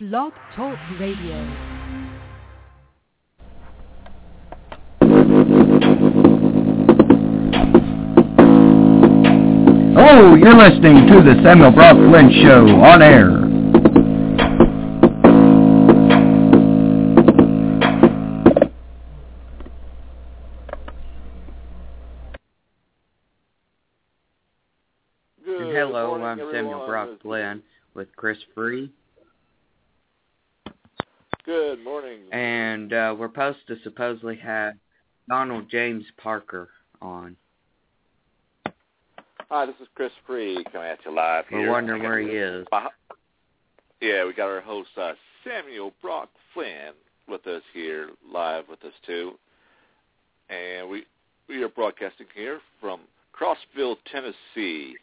Blog Talk Radio. Hello, you're listening to the Samuel Brock Flynn Show on air. Good Hello, morning, I'm Samuel everyone. Brock Flynn with Chris Free, Good morning. and uh, we're supposed to supposedly have Donald James Parker on. Hi, this is Chris Free coming at you live here. We're wondering We where he is. Yeah, we got our host uh, Samuel Brock Flynn with us here live with us too, and we we are broadcasting here from Crossville, Tennessee,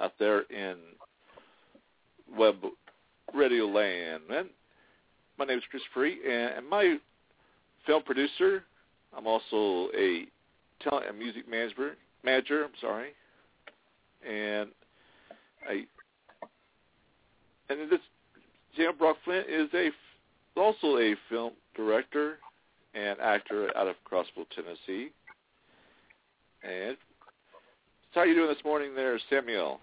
out there in Web Radio Land. And my name is Chris Free, and, my film producer. I'm also a talent and music manager. Manager, I'm sorry, and I and this Sam Brock Flynn is a also a film director and actor out of Crossville, Tennessee. And so how are you doing this morning there, Samuel?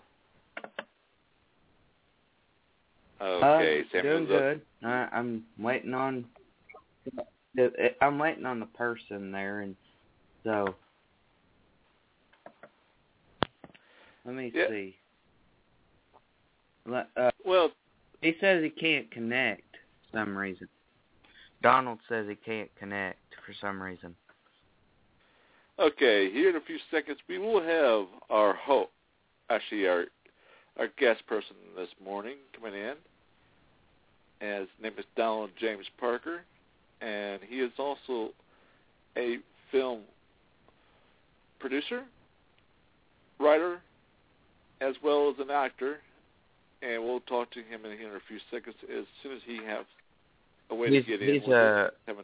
Okay, uh, doing good. I, I'm waiting on. I'm waiting on the person there, and so let me Yeah. see. Uh, Well, he says he can't connect for some reason. Donald says he can't connect for some reason. Okay, here in a few seconds we will have our host, actually our our guest person this morning coming in. And his name is Donald James Parker, and he is also a film producer, writer, as well as an actor. And we'll talk to him in here in a few seconds as soon as he has a way He's- to get in. he's, uh, having,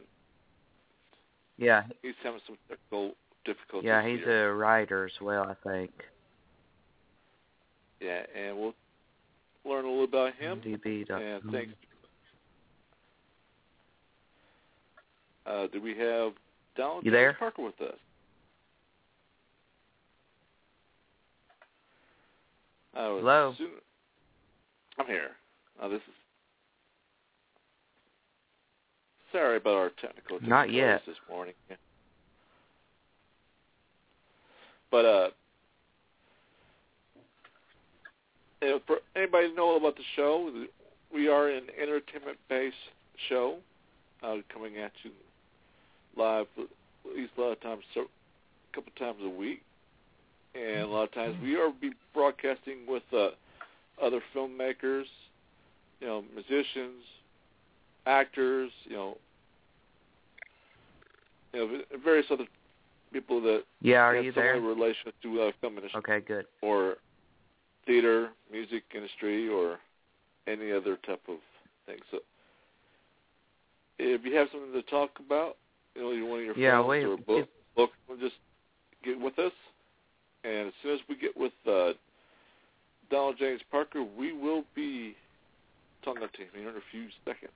Yeah, he's having some technical difficulties. yeah, he's here. a writer as well, I think. Yeah, and we'll learn a little about him. DB.com. And thanks. Uh, do we have Donald You there? Parker with us? Hello? I'm here. Uh, this is sorry about our technical Not yet. this morning. But uh, for anybody know about the show, we are an entertainment-based show uh, coming at you live at least a lot of times, so, a couple times a week, and a lot of times we are be broadcasting with uh, other filmmakers, you know, musicians, actors, you know, you know, various other people that Yeah, are have you some there? relation to uh, film industry Okay, good. or theater, music industry, or any other type of thing. So, if you have something to talk about, you know, one of your Yeah, films or a book, book, just get with us. And as soon as we get with uh, Donald James Parker, we will be talking to him here in a few seconds.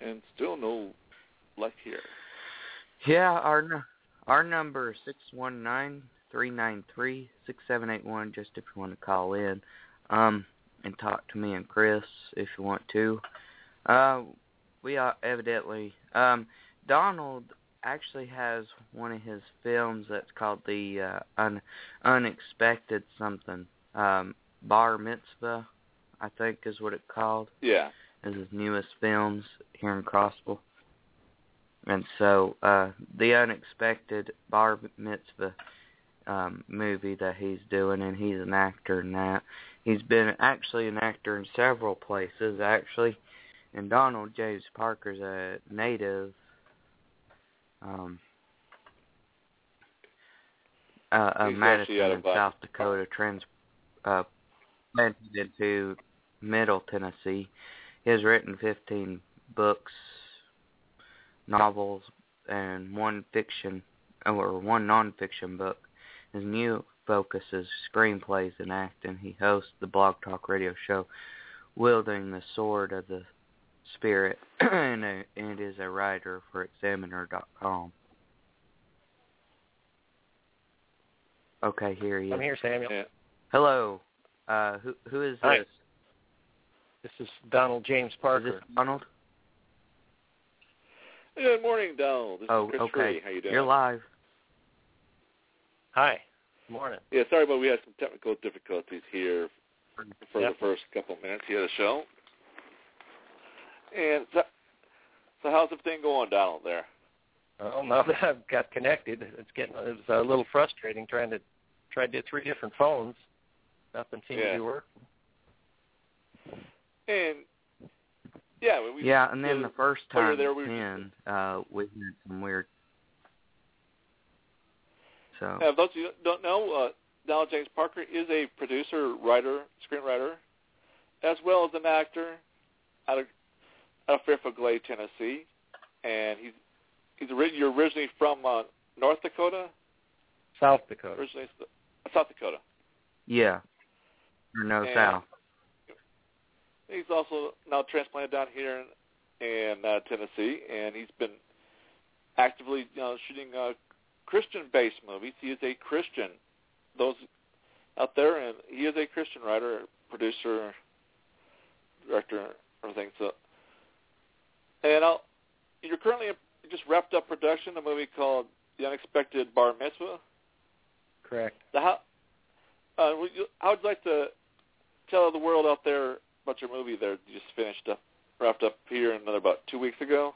And still no luck here. Yeah, our our number is six one nine three nine three six seven eight one. Just if you want to call in, um, and talk to me and Chris if you want to. Uh, we are evidently um, Donald actually has one of his films that's called the uh, un- unexpected something um, bar mitzvah, I think is what it's called. Yeah. Is his newest films here in Crossville. and so uh the unexpected bar mitzvah um movie that he's doing and he's an actor in that. He's been actually an actor in several places. Actually and donald james parker's a native. Um uh, uh madison in south dakota trans uh planted into middle tennessee. He has written fifteen books novels and one fiction or one nonfiction book. His new focus is screenplays and acting. He hosts the Blog Talk radio show Wielding the Sword of the Spirit and, a, and is a writer for Examiner.com. Okay, here he is. I'm here, Samuel. Yeah. Hello. Uh, who who is Hi. this? This is Donald James Is Parker. this Donald? Good morning, Donald. This Oh, is Chris okay. Free. How you doing? You're live. Hi. Good morning. Yeah, sorry, but we had some technical difficulties here for Yep. the first couple of minutes here of the show. And so, so how's everything going, Donald? There. Well, now that I've got connected, it's getting it was a little frustrating trying to try to get three different phones. Nothing seems Yeah. to be working. And yeah, we, we Yeah, and then the first time there we- in, uh, we had some weird. So Uh, those of you who don't know, uh, Donald James Parker is a producer, writer, screenwriter, as well as an actor out of out of Fairfield Glade, Tennessee, and he's he's ori- you're originally from uh, North Dakota, South Dakota. originally uh, South Dakota. yeah, or no And- south. He's also now transplanted down here in, in uh, Tennessee, and he's been actively you know, shooting uh, Christian-based movies. He is a Christian. Those out there, and he is a Christian writer, producer, director, everything. So, and I'll, you're currently just wrapped up production of a movie called The Unexpected Bar Mitzvah. Correct. So how, uh, would you, how would you like to tell the world out there about your movie there you just finished up, wrapped up here another about two weeks ago?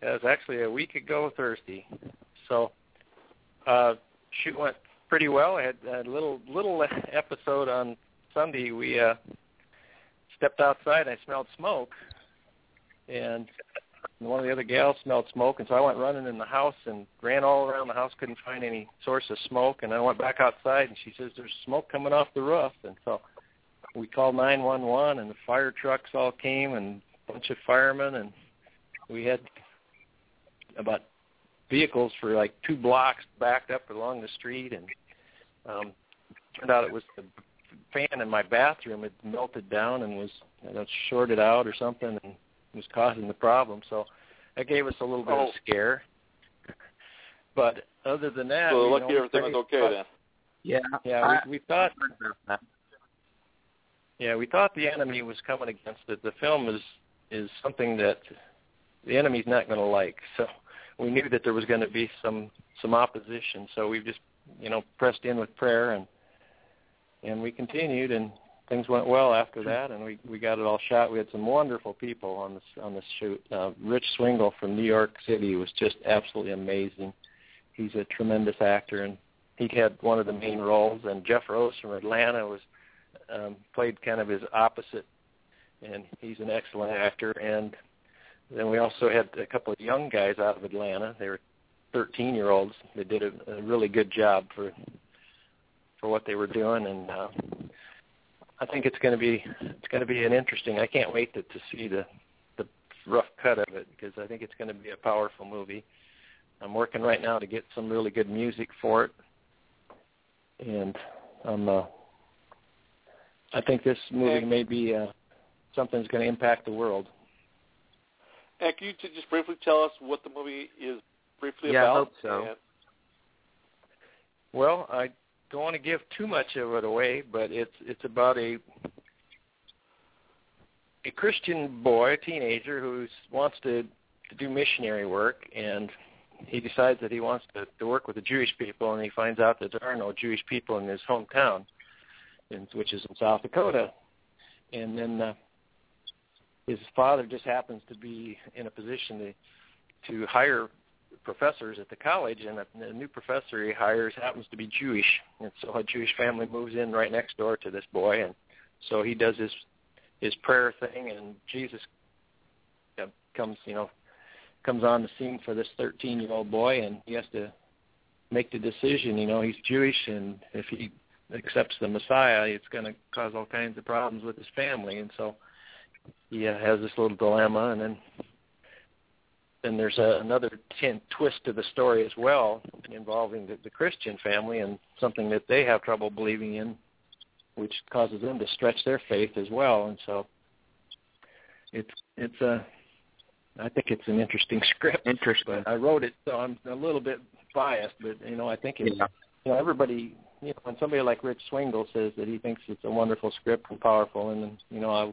Yeah, it was actually a week ago Thursday. So uh shoot went pretty well. I had a little little episode on Sunday. We uh stepped outside and I smelled smoke. And one of the other gals smelled smoke. And so I went running in the house and ran all around the house, couldn't find any source of smoke. And I went back outside and she says there's smoke coming off the roof. And so we called 911 and the fire trucks all came and a bunch of firemen. And we had about vehicles for like two blocks backed up along the street and um turned out it was the fan in my bathroom had melted down and was you know, shorted out or something and was causing the problem so that gave us a little bit Oh. of scare but other than that so lucky know, everything was okay then. Yeah, yeah I- we, we thought heard about that. yeah, we thought the enemy was coming against it. The film is is something that the enemy's not going to like. So we knew that there was going to be some some opposition. So we just you know pressed in with prayer and and we continued and things went well after that and we we got it all shot. We had some wonderful people on this on this shoot. Uh, Rich Swingle from New York City was just absolutely amazing. He's a tremendous actor and he had one of the main roles and Jeff Rose from Atlanta was um, played kind of his opposite, and he's an excellent actor. And then we also had a couple of young guys out of Atlanta. They were 13 year olds. They did a, a really good job for for what they were doing, and uh, I think it's going to be it's going to be an interesting. I can't wait to, to see the the rough cut of it because I think it's going to be a powerful movie. I'm working right now to get some really good music for it, and I'm uh, I think this movie may be uh, something that's going to impact the world. And can you t- just briefly tell us what the movie is briefly Yeah, I hope so. And- Well, I don't want to give too much of it away, but it's it's about a a Christian boy, a teenager who wants to to do missionary work, and he decides that he wants to, to work with the Jewish people, and he finds out that there are no Jewish people in his hometown, in, which is in South Dakota, and then uh, his father just happens to be in a position to to hire professors at the college, and the new professor he hires happens to be Jewish, and so a Jewish family moves in right next door to this boy, and so he does his his prayer thing, and Jesus uh, comes, you know, comes on the scene for this 13 year old boy, and he has to make the decision. You know, he's Jewish, and if he accepts the Messiah, it's going to cause all kinds of problems with his family, and so he uh, has this little dilemma, and then then there's a, another tin, twist to the story as well involving the, the Christian family and something that they have trouble believing in, which causes them to stretch their faith as well. And so it's it's a I think it's an interesting script. Interesting. I wrote it, so I'm a little bit biased, but you know I think it's yeah. you know everybody you know when somebody like Rich Swingle says that he thinks it's a wonderful script and powerful, and you know I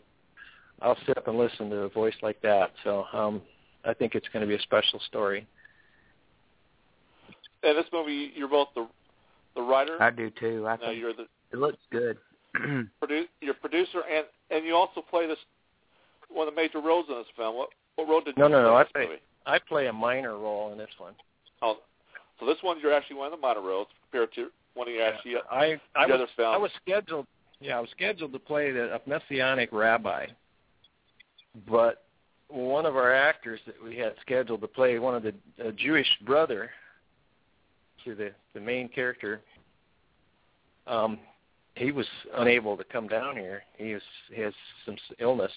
I'll sit up and listen to a voice like that. So um I think it's going to be a special story. And this movie, you're both the the writer. I do too. I no, think you're the. It looks good. produ- you're producer, and and you also play this one of the major roles in this film. What what role did no, you no, play? no. I in this play movie? I play a minor role in this one. Oh, so this one you're actually one of the minor roles compared to one of your actually. I I the was other film. I was scheduled. Yeah, I was scheduled to play the a messianic rabbi, but one of our actors that we had scheduled to play one of the a Jewish brother to the the main character. Um, he was unable to come down here. He was he has some illness,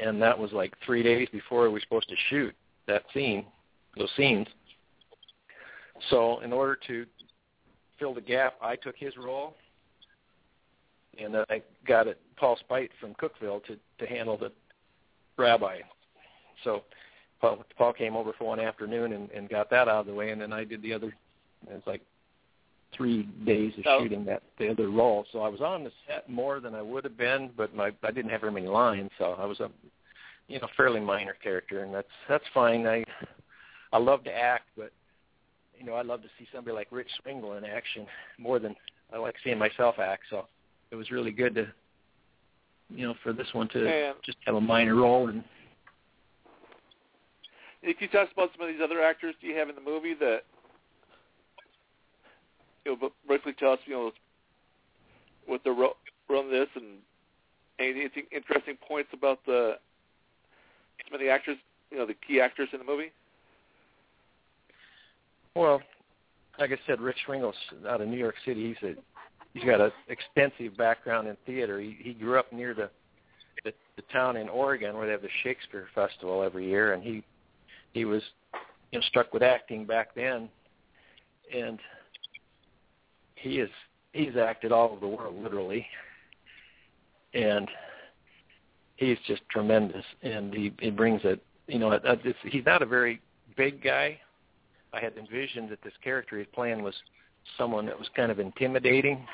and that was like three days before we were supposed to shoot that scene, those scenes. So in order to fill the gap, I took his role, and then I got it Paul Spite from Cookeville to to handle the rabbi. So Paul, Paul came over for one afternoon and, and got that out of the way, and then I did the other. It was like three days of Oh. shooting that the other role. So I was on the set more than I would have been, but my I didn't have very many lines, so I was a you know fairly minor character, and that's that's fine. I I love to act, but you know I love to see somebody like Rich Swingle in action more than I like seeing myself act. So it was really good to you know for this one to And just have a minor role and if you tell us about some of these other actors do you have in the movie that you know, briefly tell us, you know, what the ro- run this and anything interesting points about the some of the actors, you know, the key actors in the movie. Well, like I said, Rich Swingle's out of New York City. He's a he's got an extensive background in theater. He he grew up near the, the the town in Oregon where they have the Shakespeare Festival every year, and he he was you know struck with acting back then, and he is he's acted all over the world literally, and he's just tremendous, and he he brings a you know it, it's, he's not a very big guy. I had envisioned that this character he's playing was someone that was kind of intimidating,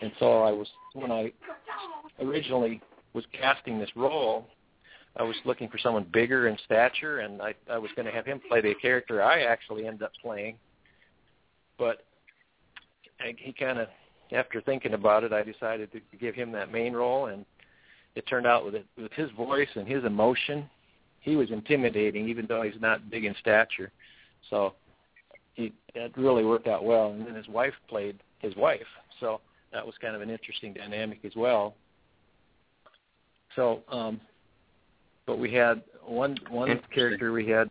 and so I was when I originally was casting this role, I was looking for someone bigger in stature, and I I was going to have him play the character I actually ended up playing, but I, he kind of after thinking about it, I decided to give him that main role, and it turned out with it, with his voice and his emotion, he was intimidating, even though he's not big in stature. So he it really worked out well. And then his wife played his wife, so that was kind of an interesting dynamic as well. So, um, but we had one one character we had.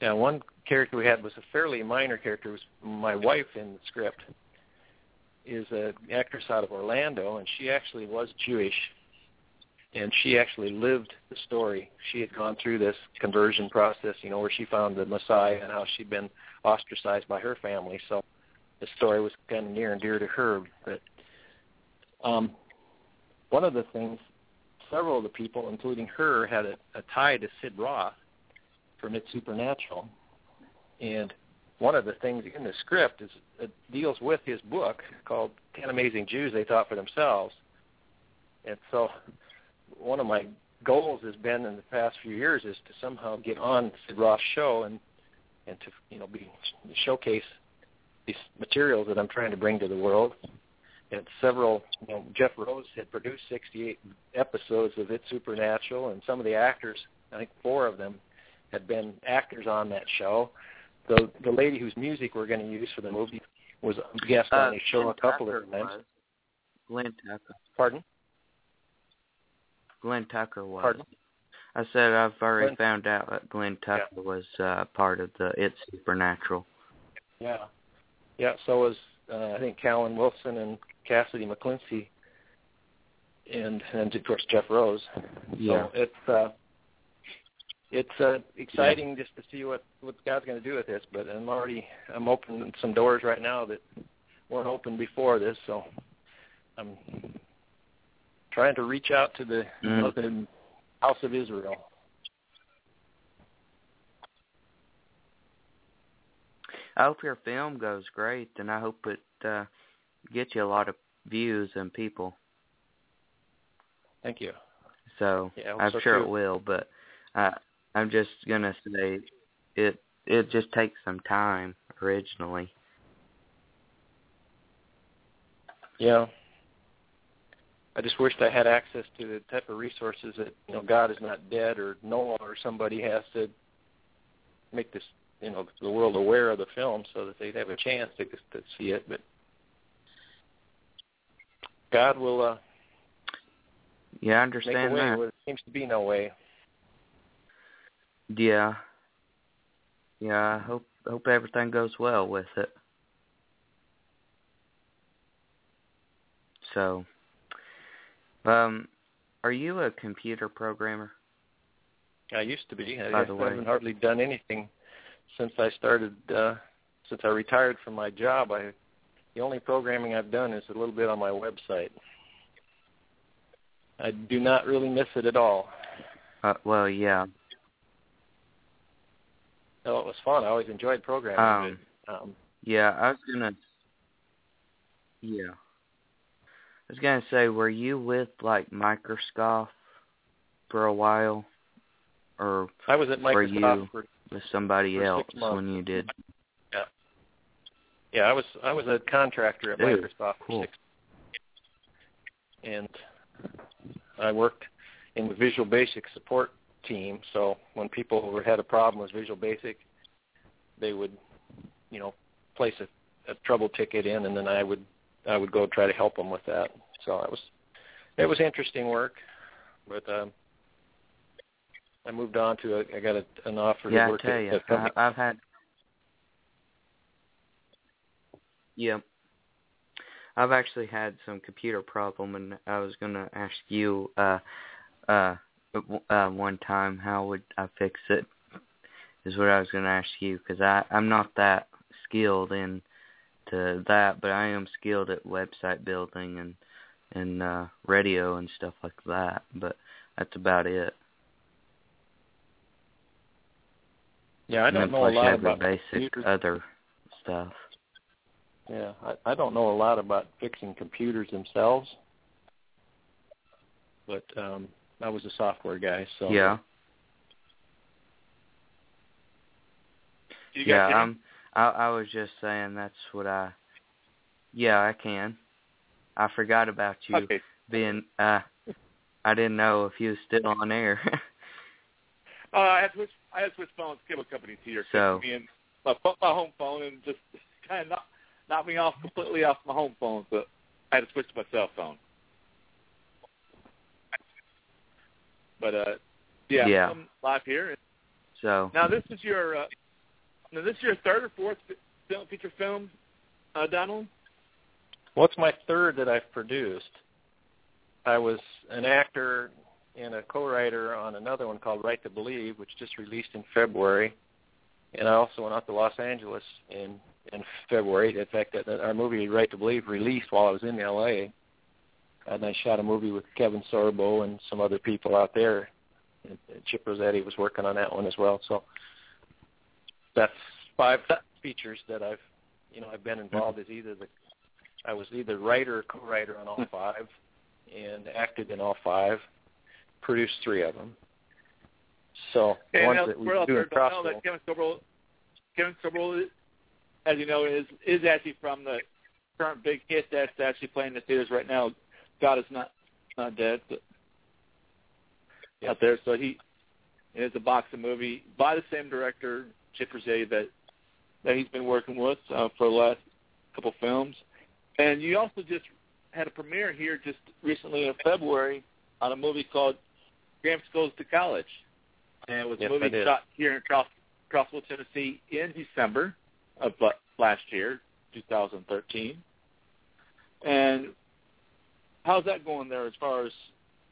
Yeah, one character we had was a fairly minor character. It was my wife in the script. Is an actress out of Orlando, and she actually was Jewish, and she actually lived the story. She had gone through this conversion process, you know, where she found the Messiah and how she'd been ostracized by her family. So the story was kind of near and dear to her. But um, one of the things, several of the people, including her, had a, a tie to Sid Roth from It's Supernatural. And one of the things in the script is it deals with his book called Ten Amazing Jews They Thought for Themselves. And so one of my goals has been in the past few years is to somehow get on Sid Roth's show and and to you know be showcase these materials that I'm trying to bring to the world. And several, you know, Jeff Rose had produced 68 episodes of It's Supernatural, and some of the actors, I think four of them, had been actors on that show. The the lady whose music we're going to use for the movie was a guest uh, on the show Glenn a couple Tucker of times. Was. Glenn Tucker. Pardon? Glenn Tucker was. Pardon? I said I've already Glenn- found out that Glenn Tucker was uh, part of the It's Supernatural. Yeah. Yeah, so was uh, I think Callan Wilson and Cassidy McClincy and and of course Jeff Rose. Yeah. So it's uh it's uh exciting just to see what what God's going to do with this, but I'm already I'm opening some doors right now that weren't open before this, so I'm trying to reach out to the, Mm. the house of Israel. I hope your film goes great, and I hope it uh, gets you a lot of views and people. Thank you. So Yeah, I'm so sure too. it will, but uh, I'm just gonna say it. It just takes some time originally. Yeah. I just wished I had access to the type of resources that you know God is not dead or Noah or somebody has to make this you know the world aware of the film so that they'd have a chance to to see it. But God will uh, Yeah, I make a understand way that. where there seems to be no way. Yeah. Yeah, I hope hope everything goes well with it. So, um, are you a computer programmer? I used to be. I, By I the way. haven't hardly done anything since I started. uh Since I retired from my job, I the only programming I've done is a little bit on my website. I do not really miss it at all. Uh, well, yeah. No, it was fun. I always enjoyed programming. Um, but, um, yeah, I was gonna. Yeah. I was gonna say, were you with like Microsoft for a while, or I was at were Microsoft you- for with somebody else when you did? yeah. Yeah, I was I was a contractor at Ooh, Microsoft cool. for six, and I worked in the Visual Basic support team. So when people had a problem with Visual Basic, they would, you know, place a, a trouble ticket in, and then I would I would go try to help them with that. So it was it was interesting work, but um, I moved on to a, I got a, an offer Yeah, to I work tell at you, a company. I, I've had. Yeah. I've actually had some computer problem, and I was gonna ask you, uh, uh, uh, one time how would I fix it? Is what I was gonna ask you because I I'm not that skilled in to that, but I am skilled at website building and and uh radio and stuff like that. But that's about it. Yeah, I don't know a lot about basic computers. other stuff. Yeah, I, I don't know a lot about fixing computers themselves, but um, I was a software guy, so yeah. Yeah, hear me? um, I I was just saying that's what I. Yeah, I can. I forgot about you Okay. being. uh I didn't know if you was still on air. Uh, I had switched. I had switched phones, cable companies here. So- me in my, my home phone and just kind of knocked, knocked me off completely off my home phone. But I had to switch to my cell phone. But uh, yeah, Yeah. I'm live here. so Now this is your. Uh, now this is your third or fourth film, feature film, uh, Donald. What's my third that I've produced? I was an actor and a co-writer on another one called Right to Believe, which just released in February. And I also went out to Los Angeles in in February. In fact, that, that our movie Right to Believe released while I was in L.A. And I shot a movie with Kevin Sorbo and some other people out there. And Chip Rossetti was working on that one as well. So that's five features that I've, you know, I've been involved as either the, I was either writer or co-writer on all five, and acted in all five, produced three of them. So And ones that we do in Crossville, that Kevin Sorbo, Kevin Sorbo, as you know, is is actually from the current big hit that's actually playing the theaters right now. God is not not dead, but Yeah. out there. So he it's a boxing movie by the same director, Chip Rosario, that that he's been working with uh, for the last couple films. And you also just had a premiere here just recently in February on a movie called Gramps Goes to College. And it was yes, a movie shot here in Cross, Crossville, Tennessee in December of last year, 2013. And how's that going there as far as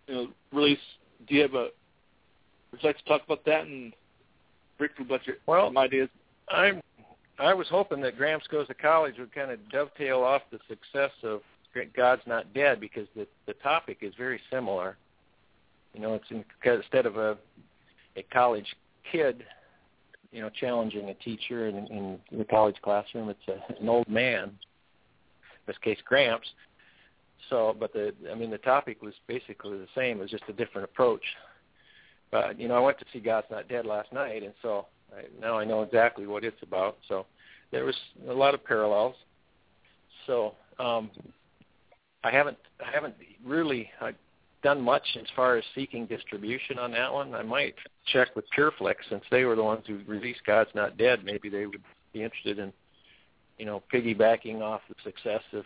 you know release? Do you have a? Would you like to talk about that and briefly about your well, some ideas? I'm I was hoping that Gramps Goes to College would kind of dovetail off the success of God's Not Dead because the the topic is very similar. You know, it's in, instead of a a college kid, you know, challenging a teacher in, in the college classroom, it's a, an old man. In this case, Gramps. So, but the I mean, the topic was basically the same. It was just a different approach. But you know, I went to see God's Not Dead last night, and so I, now I know exactly what it's about. So there was a lot of parallels. So um, I haven't I haven't really uh, done much as far as seeking distribution on that one. I might check with PureFlix since they were the ones who released God's Not Dead. Maybe they would be interested in you know piggybacking off the success of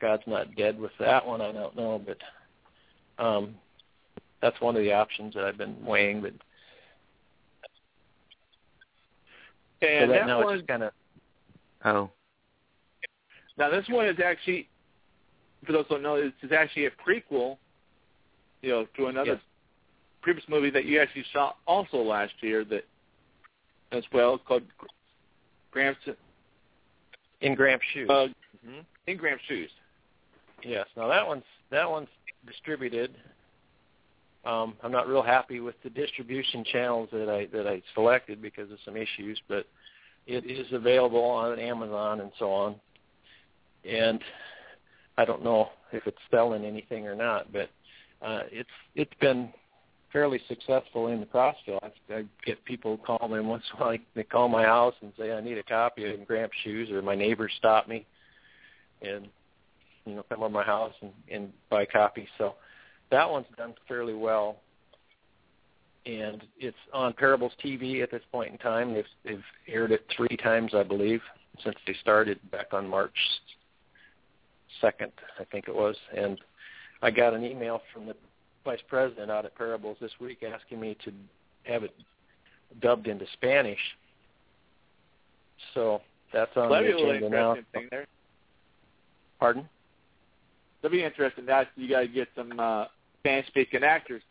God's Not Dead with that one. I don't know, but um, that's one of the options that I've been weighing. But And so that, that now one, it's kind of Oh. now this one is actually, for those who don't know, it's, it's actually a prequel, you know, to another Yes. previous movie that you actually saw also last year that, as well, called Gramps in Gramps shoes. uh, hmm in Gramps Shoes. Yes. Now that one's that one's distributed. Um, I'm not real happy with the distribution channels that I that I selected because of some issues, but it is available on Amazon and so on. And I don't know if it's selling anything or not, but uh, it's it's been fairly successful in the Crossville. I, I get people call me once in a while. They call my house and say I need a copy of Gramps Shoes, or my neighbors stop me and you know come over my house and, and buy copies. So that one's done fairly well, and it's on Parables TV at this point in time. They've they've aired it three times, I believe, since they started back on March second, I think it was. And I got an email from the vice president out at Parables this week asking me to have it dubbed into Spanish. So that's on That'd the be a really agenda now. thing there. Pardon? That'd be interesting. That you got to get some uh, Spanish-speaking actors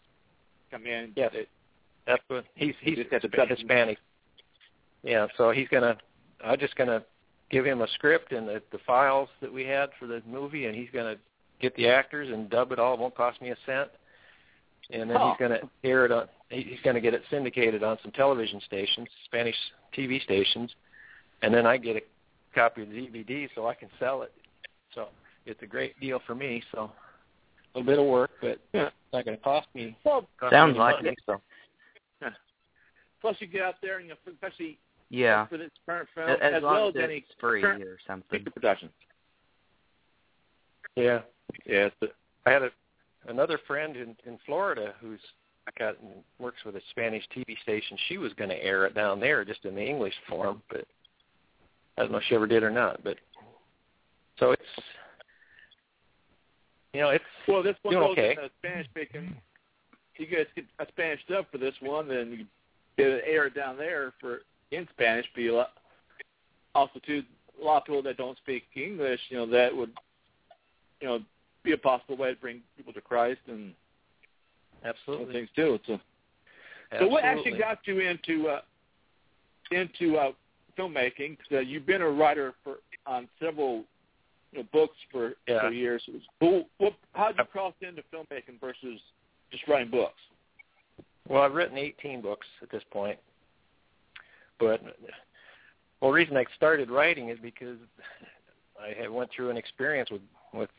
come in. Yes. It- That's what he's he's just have to Hisp- dub it. Hispanic. Yeah, so he's gonna. I'm just gonna give him a script and the, the files that we had for the movie, and he's gonna get the actors and dub it all. It won't cost me a cent. And then Oh. he's gonna air it on. He's gonna get it syndicated on some television stations, Spanish TV stations, and then I get a copy of the DVD so I can sell it. So it's a great deal for me. So a little bit of work, but Yeah. it's not going to cost me. Well, cost Sounds me like money. it. So. plus you get out there and you know, especially Yeah. for this current film, As, as, long well as as any free current or something. feature production. Yeah. yeah. but I had a another friend in in Florida who's got works with a Spanish TV station. She was going to air it down there just in the English form, but I don't know if she ever did or not. But so it's you know it's well, this one Doing goes okay. in a Spanish-speaking. You guys get a Spanish dub for this one, then you get it aired down there for in Spanish. Be a lot, also too a lot of people that don't speak English. You know that would you know be a possible way to bring people to Christ and absolutely things too. So, so what actually got you into uh, into uh, filmmaking? 'Cause, uh, you've been a writer for on several you know, books for, Yeah. for years. Who, what, how did you cross into filmmaking versus just writing books? Well, I've written 18 books at this point, but well, the reason I started writing is because I had went through an experience with with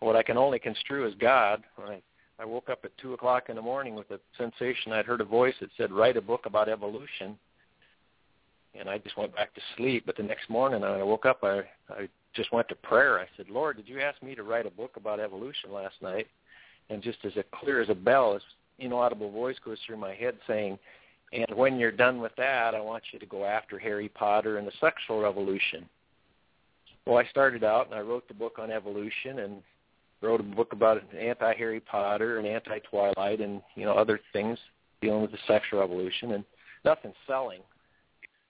what I can only construe as God. I I woke up at two o'clock in the morning with a sensation. I'd heard a voice that said, "Write a book about evolution," and I just went back to sleep. But the next morning, I woke up, I I just went to prayer. I said, "Lord, did you ask me to write a book about evolution last night?" And just as clear as a bell, as inaudible voice goes through my head saying, "And when you're done with that, I want you to go after Harry Potter and the sexual revolution." Well, I started out and I wrote the book on evolution and wrote a book about anti Harry Potter and anti Twilight and you know other things dealing with the sexual revolution and nothing's selling.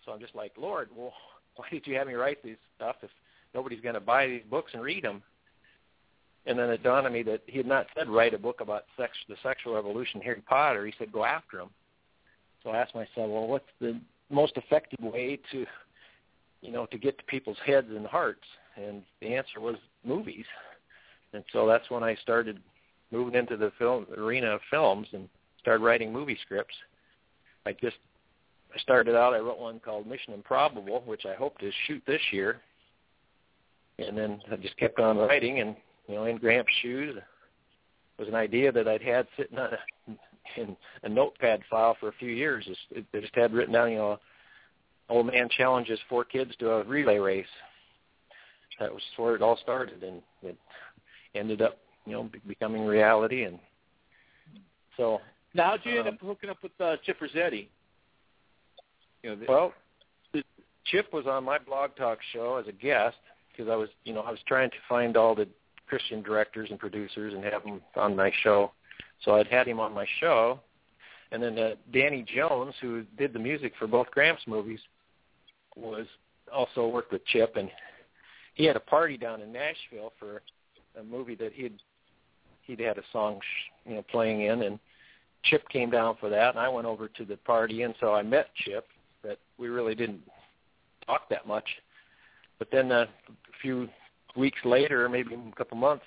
So I'm just like, Lord, well, why did you have me write these stuff if nobody's going to buy these books and read them? And then it dawned on me that he had not said write a book about sex, the sexual revolution, Harry Potter. He said go after him. So I asked myself, well, what's the most effective way to, you know, to get to people's heads and hearts? And the answer was movies. And so that's when I started moving into the film arena of films and started writing movie scripts. I just I started out I wrote one called Mission Improbable, which I hope to shoot this year. And then I just kept on writing and you know, in Gramps' shoes was an idea that I'd had sitting on a in a notepad file for a few years. Just, it just had written down, you know, old man challenges four kids to a relay race. That was where it all started, and it ended up, you know, becoming reality. And so now, how'd you um, end up hooking up with uh, Chip Rossetti? You know, the, well, Chip was on my blog talk show as a guest because I was, you know, I was trying to find all the Christian directors and producers and have them on my show. So I'd had him on my show, and then uh, Danny Jones, who did the music for both Gramps movies, was also worked with Chip, and he had a party down in Nashville for a movie that he'd he'd had a song, you know, playing in, and Chip came down for that, and I went over to the party, and so I met Chip, but we really didn't talk that much. But then uh, a few weeks later, maybe a couple months,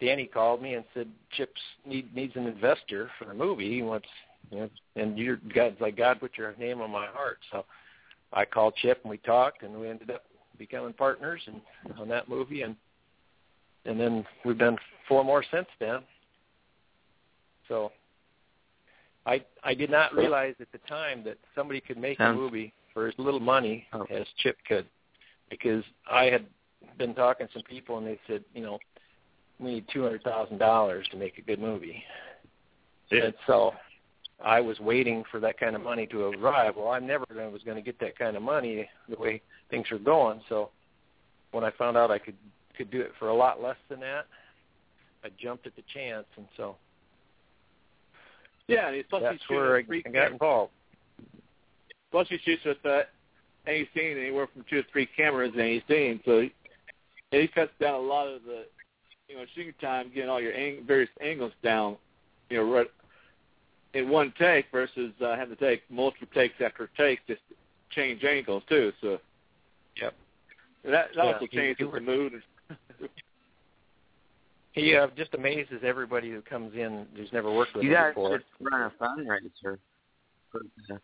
Danny called me and said Chip's need, needs an investor for the movie. He wants, you know, and you're God's like God put your name on my heart. So I called Chip and we talked and we ended up becoming partners and on that movie and and then we've done four more since then. So I I did not realize at the time that somebody could make a movie for as little money oh. as Chip could, because I had been talking to some people and they said, you know, we need two hundred thousand dollars to make a good movie. Yeah. And so I was waiting for that kind of money to arrive. Well, I never gonna, was going to get that kind of money the way things were going. So when I found out I could could do it for a lot less than that, I jumped at the chance, and so yeah, and it's plus that's he where I, I got involved. Plus he shoots with uh, any scene anywhere from two to three cameras in any scene, so he, he cuts down a lot of the you know shooting time, getting all your ang- various angles down, you know, right in one take versus uh, having to take multiple takes after takes just to change angles too. So Yep. that that Yeah, also he- changes he the worked- mood. He uh, just amazes everybody who comes in who's never worked with You him guys before. should run a fundraiser. For the,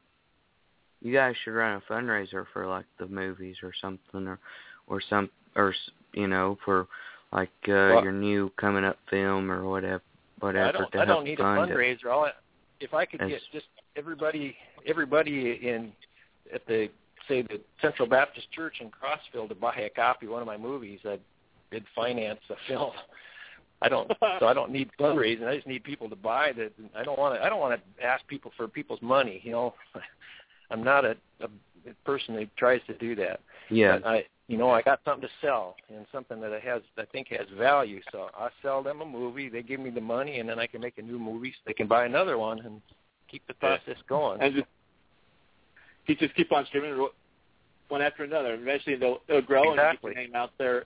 you guys should run a fundraiser for like the movies or something, or or some or you know for like uh Well- your new coming up film or whatever whatever I don't. to I don't need a it. fundraiser. All I, if I could As- get just everybody, everybody in at the say the Central Baptist Church in Crossville to buy a copy of one of my movies, I'd, I'd finance the film. I don't. so I don't need fundraising. I just need people to buy that. I don't want to. I don't want to ask people for people's money. You know, I'm not a, a person that tries to do that. Yeah. But I, you know, I got something to sell and something that has, I think, has value. So I sell them a movie. They give me the money, and then I can make a new movie. So they can buy another one and keep the Yeah. process going. and just he just keep on streaming one after another. Eventually they'll they'll grow Exactly. and get your name out there.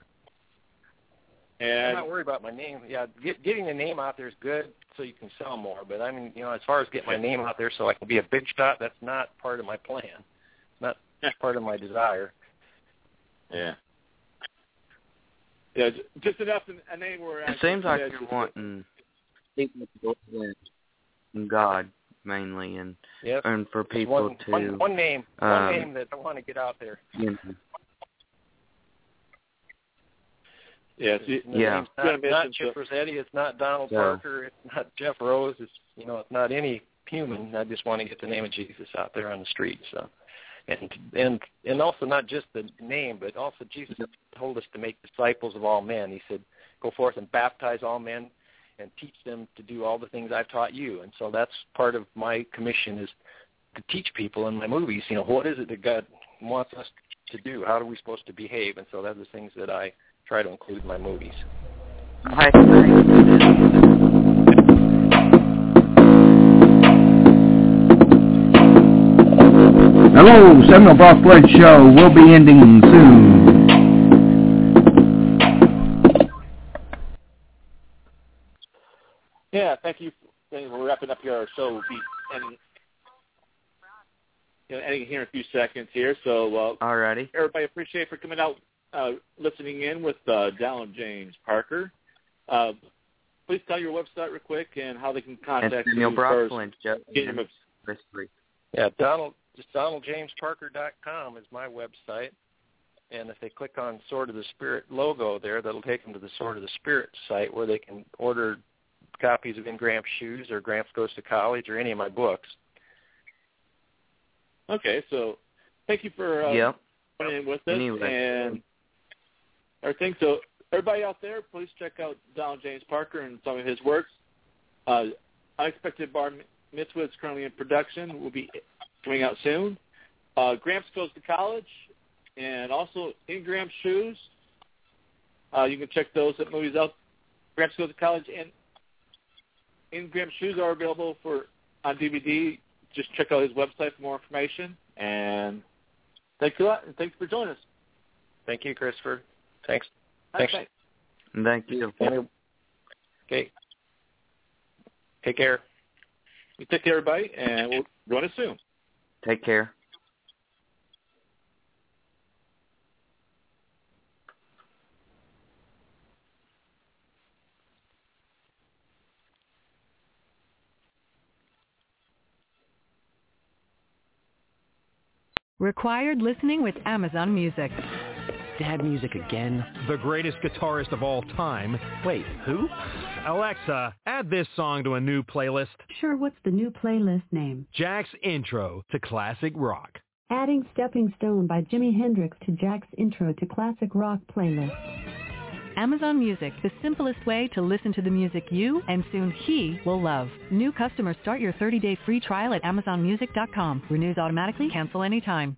And I'm not worried about my name. Yeah, get, getting the name out there is good, so you can sell more. But I mean, you know, as far as getting my name out there so I can be a big shot, that's not part of my plan. It's not part of my desire. yeah, yeah, just enough in a name where It seems like you're wanting people to in in God mainly, and Yep. and for people one, to one, one name, um, one name that I want to get out there. you know, Yeah, see, Yeah. name's Gonna Not, mention not Chip so- Rossetti. It's not Donald Yeah. Parker. It's not Jeff Rose. It's you know, it's not any human. I just want to get the name of Jesus out there on the street. So, and and and also not just the name, but also Jesus told us to make disciples of all men. He said, "Go forth and baptize all men and teach them to do all the things I've taught you. And so that's part of my commission is to teach people in my movies, you know, what is it that God wants us to do? How are we supposed to behave? And so are the things that I try to include in my movies. Hi. Hello, Samuel Brock Flynn Show will be ending soon. Yeah, thank you. We're wrapping up here. Our show will be ending, you know, ending here in a few seconds here. So, uh, Alrighty. everybody appreciate for coming out, uh, listening in with uh, Donald James Parker. Uh, please tell your website real quick and how they can contact And you. Samuel as Brock far Flint, Jeff. getting them- Chris Free. Yeah, Donald just donaldjamesparker.com is my website. And if they click on Sword of the Spirit logo there, that'll take them to the Sword of the Spirit site where they can order copies of In Gramps Shoes or Gramps Goes to College or any of my books. Okay, so thank you for uh, Yep. joining in with us Anyway. and everything. So everybody out there, please check out Donald James Parker and some of his works. Uh, Unexpected Bar Mitzvah is currently in production. Will be coming out soon. Uh, Gramps Goes to College and also In Gramps Shoes. Uh, you can check those at movies out. Gramps Goes to College and In Gramps Shoes are available for on DVD. Just check out his website for more information. And thanks a lot, and thanks for joining us. Thank you, Christopher. Thanks. Thanks. Okay. Thank you. Okay. Take care. You take care, everybody, and we'll join us soon. Take care. Required listening with Amazon Music. Dad music again? The greatest guitarist of all time. Wait, who? Alexa, add this song to a new playlist. Sure, what's the new playlist name? Jack's Intro to Classic Rock. Adding Stepping Stone by Jimi Hendrix to Jack's Intro to Classic Rock playlist. Amazon Music, the simplest way to listen to the music you and soon he will love. New customers start your 30-day free trial at amazonmusic.com. Renews automatically, cancel anytime.